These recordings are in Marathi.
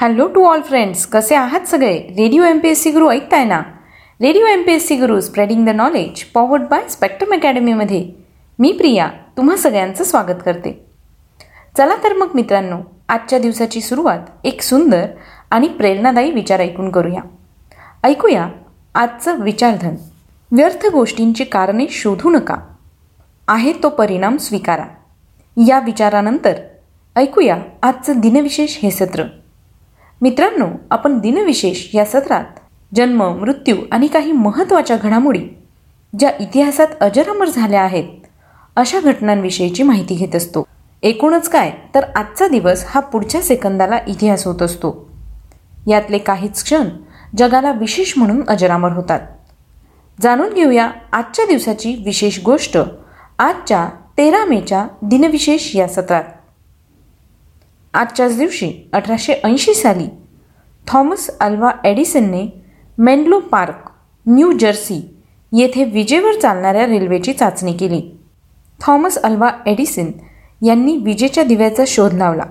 हॅलो टू ऑल फ्रेंड्स कसे आहात सगळे? Radio M P S C Guru ऐकताय ना? Radio M P S C Guru spreading the knowledge powered by Spectrum अकॅडमीमध्ये मी प्रिया तुम्हा सगळ्यांचं स्वागत करते. चला तर मग मित्रांनो आजच्या दिवसाची सुरुवात एक सुंदर आणि प्रेरणादायी विचार ऐकून करूया. ऐकूया आजचं विचारधन. व्यर्थ गोष्टींची कारणे शोधू नका. आहे तो परिणाम स्वीकारा. या विचारानंतर ऐकूया आजचं दिनविशेष हे सत्र. मित्रांनो आपण दिनविशेष या सत्रात जन्म मृत्यू आणि काही महत्त्वाच्या घडामोडी ज्या इतिहासात अजरामर झाल्या आहेत अशा घटनांविषयीची माहिती घेत असतो. एकूणच काय तर आजचा दिवस हा पुढच्या सेकंदाला इतिहास होत असतो. यातले काहीच क्षण जगाला विशेष म्हणून अजरामर होतात. जाणून घेऊया आजच्या दिवसाची विशेष गोष्ट आजच्या तेरा मेच्या दिनविशेष या सत्रात. आजच्याच दिवशी अठराशे ऐंशी साली थॉमस अल्वा एडिसनने मेनलो पार्क न्यू जर्सी येथे विजेवर चालणाऱ्या रेल्वेची चाचणी केली. थॉमस अल्वा एडिसन यांनी विजेच्या दिव्याचा शोध लावला.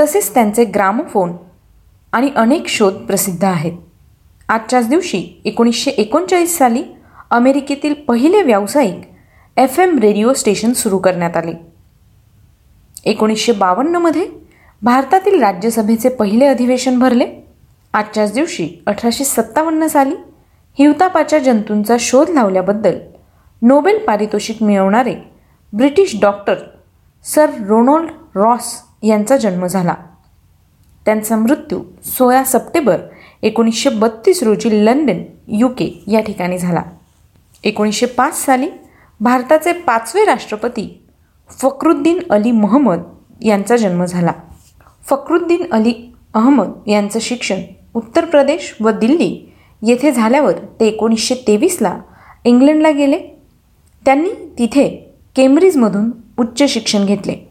तसेच त्यांचे ग्रामोफोन आणि अनेक शोध प्रसिद्ध आहेत. आजच्याच दिवशी एकोणीसशे एकोणचाळीस साली अमेरिकेतील पहिले व्यावसायिक एफ एम रेडिओ स्टेशन सुरू करण्यात आले. एकोणीसशे बावन्नमध्ये भारतातील राज्यसभेचे पहिले अधिवेशन भरले. आजच्याच दिवशी अठराशे सत्तावन्न साली हिवतापाच्या जंतूंचा शोध लावल्याबद्दल नोबेल पारितोषिक मिळवणारे British doctor sir Ronald Ross यांचा जन्म झाला. त्यांचा मृत्यू सोळा सप्टेंबर एकोणीसशे बत्तीस रोजी लंडन यू के या ठिकाणी झाला. एकोणीसशे पाच साली भारताचे पाचवे राष्ट्रपती फखरुद्दीन अली महमद यांचा जन्म झाला. फखरुद्दीन अली अहमद यांचं शिक्षण उत्तर प्रदेश व दिल्ली येथे झाल्यावर ते एकोणीसशे तेवीसला इंग्लंडला गेले. त्यांनी तिथे केम्ब्रिजमधून उच्च शिक्षण घेतले.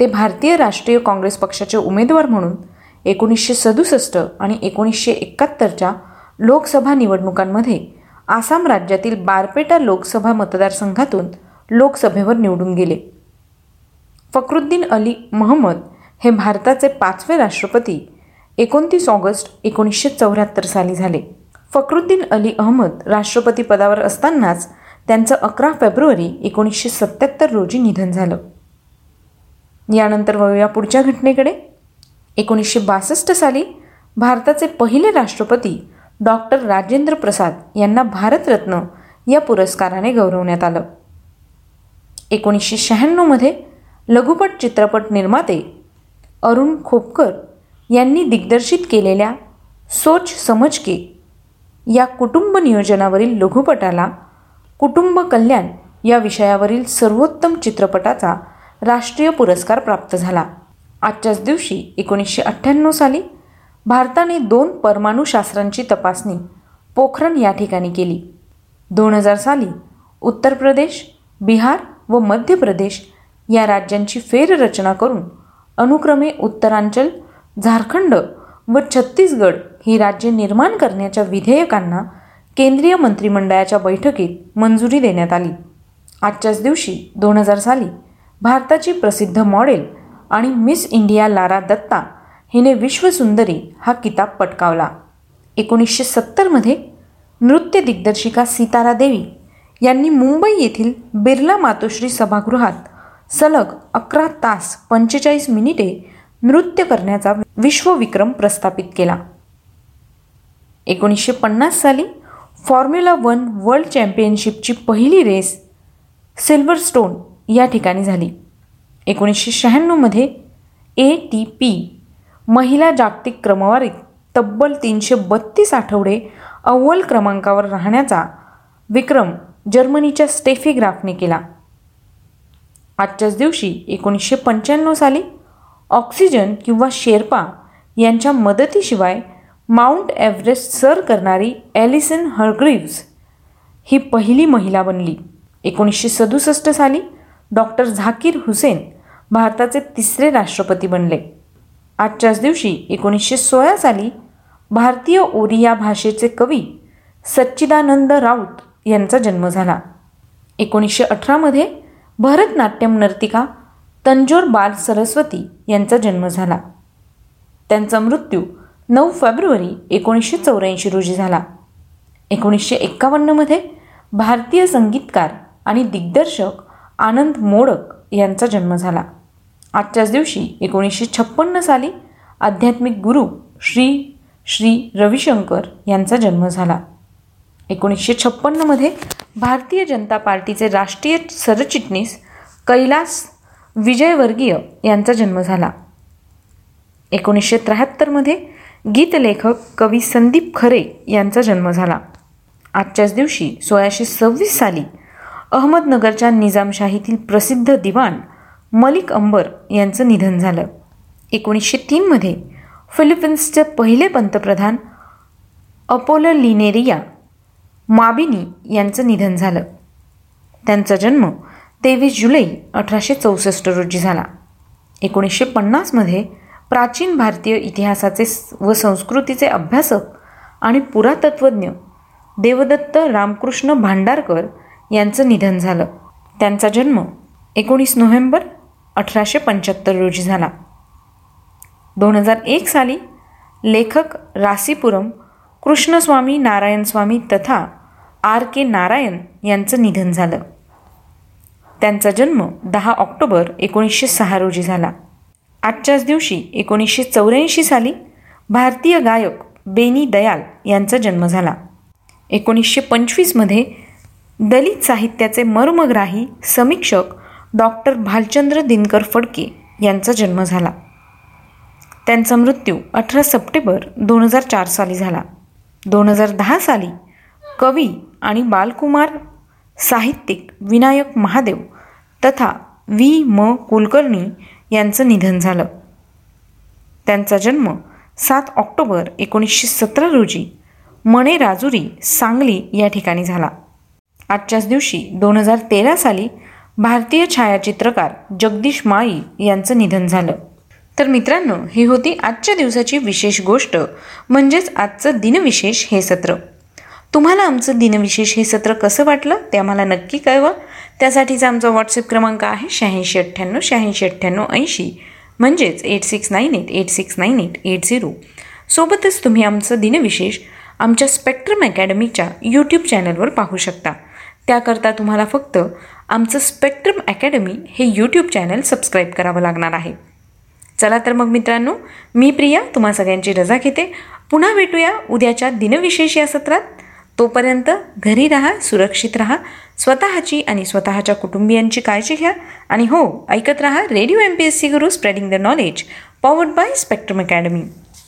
ते भारतीय राष्ट्रीय काँग्रेस पक्षाचे उमेदवार म्हणून एकोणीसशे सदुसष्ट आणि एकोणीसशे एकाहत्तरच्या लोकसभा निवडणुकांमध्ये आसाम राज्यातील बारपेटा लोकसभा मतदारसंघातून लोकसभेवर निवडून गेले. फखरुद्दीन अली महम्मद हे भारताचे पाचवे राष्ट्रपती एकोणतीस ऑगस्ट एकोणीसशे चौऱ्याहत्तर साली झाले. फखरुद्दीन अली अहमद राष्ट्रपती पदावर असतानाच त्यांचं अकरा फेब्रुवारी एकोणीसशे सत्याहत्तर रोजी निधन झालं. यानंतर वळूया पुढच्या घटनेकडे. एकोणीसशे बासष्ट साली भारताचे पहिले राष्ट्रपती डॉक्टर राजेंद्र प्रसाद यांना भारतरत्न या पुरस्काराने गौरवण्यात आलं. एकोणीसशे शहाण्णवमध्ये लघुपट चित्रपट निर्माते अरुण खोपकर यांनी दिग्दर्शित केलेल्या सोच समज के या कुटुंब नियोजनावरील लघुपटाला कुटुंब कल्याण या विषयावरील सर्वोत्तम चित्रपटाचा राष्ट्रीय पुरस्कार प्राप्त झाला. आजच्याच दिवशी एकोणीसशे अठ्ठ्याण्णव साली भारताने दोन परमाणुशास्त्रांची तपासणी पोखरण या ठिकाणी केली. दोन हजार साली उत्तर प्रदेश बिहार व मध्य प्रदेश या राज्यांची फेररचना करून अनुक्रमे उत्तरांचल झारखंड व छत्तीसगड ही राज्ये निर्माण करण्याच्या विधेयकांना केंद्रीय मंत्रिमंडळाच्या बैठकीत मंजुरी देण्यात आली. आजच्याच दिवशी दोन हजार साली भारताची प्रसिद्ध मॉडेल आणि मिस इंडिया लारा दत्ता हिने विश्वसुंदरी हा किताब पटकावला. एकोणीसशे सत्तरमध्ये नृत्य दिग्दर्शिका सीतारा देवी यांनी मुंबई येथील बिर्ला मातोश्री सभागृहात सलग अकरा तास पंचेचाळीस मिनिटे नृत्य करण्याचा विश्वविक्रम प्रस्थापित केला. एकोणीसशे पन्नास साली फॉर्म्युला वन वर्ल्ड चॅम्पियनशिपची पहिली रेस सिल्वरस्टोन या ठिकाणी झाली. एकोणीसशे शहाण्णवमध्ये ए टी पी महिला जागतिक क्रमवारीत तब्बल तीनशे बत्तीस आठवडे अव्वल क्रमांकावर राहण्याचा विक्रम जर्मनीच्या स्टेफी ग्राफने केला. आजच्याच दिवशी एकोणीसशे पंच्याण्णव साली ऑक्सिजन किंवा शेर्पा यांच्या मदतीशिवाय माउंट एव्हरेस्ट सर करणारी ॲलिसन हर्ग्रीव्स ही पहिली महिला बनली. एकोणीसशे सदुसष्ट साली डॉक्टर झाकीर हुसेन भारताचे तिसरे राष्ट्रपती बनले. आजच्याच दिवशी एकोणीसशे सोळा साली भारतीय ओरिया भाषेचे कवी सच्चिदानंद राऊत यांचा जन्म झाला. एकोणीसशे अठरामध्ये भरतनाट्यम नर्तिका तंजोर बाल सरस्वती यांचा जन्म झाला. त्यांचा मृत्यू नऊ फेब्रुवारी एकोणीसशे चौऱ्याऐंशी रोजी झाला. एकोणीसशे एक्कावन्नमध्ये भारतीय संगीतकार आणि दिग्दर्शक आनंद मोडक यांचा जन्म झाला. आजच्याच दिवशी एकोणीसशे छप्पन्न साली आध्यात्मिक गुरु श्री श्री रविशंकर यांचा जन्म झाला. एकोणीसशे छप्पन्नमध्ये भारतीय जनता पार्टीचे राष्ट्रीय सरचिटणीस कैलास विजयवर्गीय यांचा जन्म झाला. एकोणीसशे त्र्याहत्तरमध्ये गीतलेखक कवी संदीप खरे यांचा जन्म झाला. आजच्याच दिवशी सोळाशे सव्वीस साली अहमदनगरच्या निजामशाहीतील प्रसिद्ध दिवाण मलिक अंबर यांचं निधन झालं. एकोणीसशे तीनमध्ये फिलिपिन्सचे पहिले पंतप्रधान अपोलो लिनेरिया माबिनी यांचं निधन झालं. त्यांचा जन्म तेवीस जुलै अठराशे चौसष्ट रोजी झाला. एकोणीसशे पन्नासमध्ये प्राचीन भारतीय इतिहासाचे व संस्कृतीचे अभ्यासक आणि पुरातत्वज्ञ देवदत्त रामकृष्ण भांडारकर यांचं निधन झालं. त्यांचा जन्म एकोणीस नोव्हेंबर अठराशे पंच्याहत्तर रोजी झाला. दोन हजार एक साली लेखक रासीपुरम कृष्णस्वामी नारायणस्वामी तथा आर के नारायण यांचं निधन झालं. त्यांचा जन्म दहा ऑक्टोबर एकोणीसशे सहा रोजी झाला. आजच्याच दिवशी एकोणीसशे चौऱ्याऐंशी साली भारतीय गायक बेनी दयाल यांचा जन्म झाला. एकोणीसशे पंचवीसमध्ये दलित साहित्याचे मर्मग्राही समीक्षक डॉक्टर भालचंद्र दिनकर फडके यांचा जन्म झाला. त्यांचा मृत्यू अठरा सप्टेंबर दोन हजार चार साली झाला. दोन हजार दहा साली कवी आणि बालकुमार साहित्यिक विनायक महादेव तथा व्ही. म. कुलकर्णी यांचं निधन झालं. त्यांचा जन्म सात ऑक्टोबर एकोणीसशे सतरा रोजी मणे राजुरी सांगली या ठिकाणी झाला. आजच्याच दिवशी दोन हजार तेरा साली भारतीय छायाचित्रकार जगदीश माळी यांचं निधन झालं. तर मित्रांनो ही होती आजच्या दिवसाची विशेष गोष्ट म्हणजेच आजचं दिनविशेष हे सत्र. तुम्हाला आमचं दिनविशेष हे सत्र कसं वाटलं ते आम्हाला नक्की कळवा. त्यासाठीचा आमचा व्हॉट्सअप क्रमांक आहे शहाऐंशी अठ्ठ्याण्णव शहाऐंशी अठ्ठ्याण्णव ऐंशी. म्हणजेच eight six nine eight eight six nine eight eight zero. सोबतच तुम्ही आमचं दिनविशेष आमच्या स्पेक्ट्रम अकॅडमीच्या यूट्यूब चॅनलवर पाहू शकता. त्याकरता तुम्हाला फक्त आमचं स्पेक्ट्रम अकॅडमी हे यूट्यूब चॅनल सबस्क्राईब करावं लागणार आहे. चला तर मग मित्रांनो मी प्रिया तुम्हा सगळ्यांची रजा घेते. पुन्हा भेटूया उद्याच्या दिनविशेष या सत्रात. तोपर्यंत घरी राहा सुरक्षित राहा स्वतःची आणि स्वतःच्या कुटुंबियांची काळजी घ्या आणि हो ऐकत राहा radio M P S C Guru spreading the knowledge powered by Spectrum academy